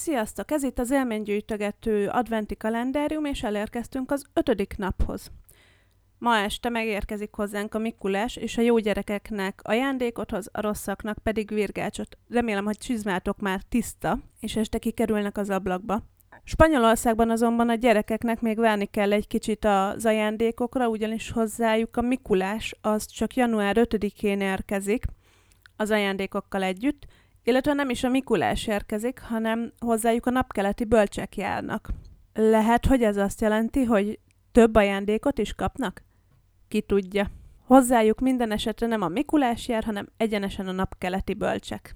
Sziasztok! Ez itt az élménygyűjtögető adventi kalendárium, és elérkeztünk az ötödik naphoz. Ma este megérkezik hozzánk a Mikulás, és a jó gyerekeknek ajándékot hoz, a rosszaknak pedig virgácsot. Remélem, hogy csizmátok már tiszta, és este kikerülnek az ablakba. Spanyolországban azonban a gyerekeknek még várni kell egy kicsit az ajándékokra, ugyanis hozzájuk a Mikulás az csak január 5-én érkezik az ajándékokkal együtt, illetve nem is a Mikulás érkezik, hanem hozzájuk a napkeleti bölcsek járnak. Lehet, hogy ez azt jelenti, hogy több ajándékot is kapnak? Ki tudja. Hozzájuk minden esetre nem a Mikulás jár, hanem egyenesen a napkeleti bölcsek.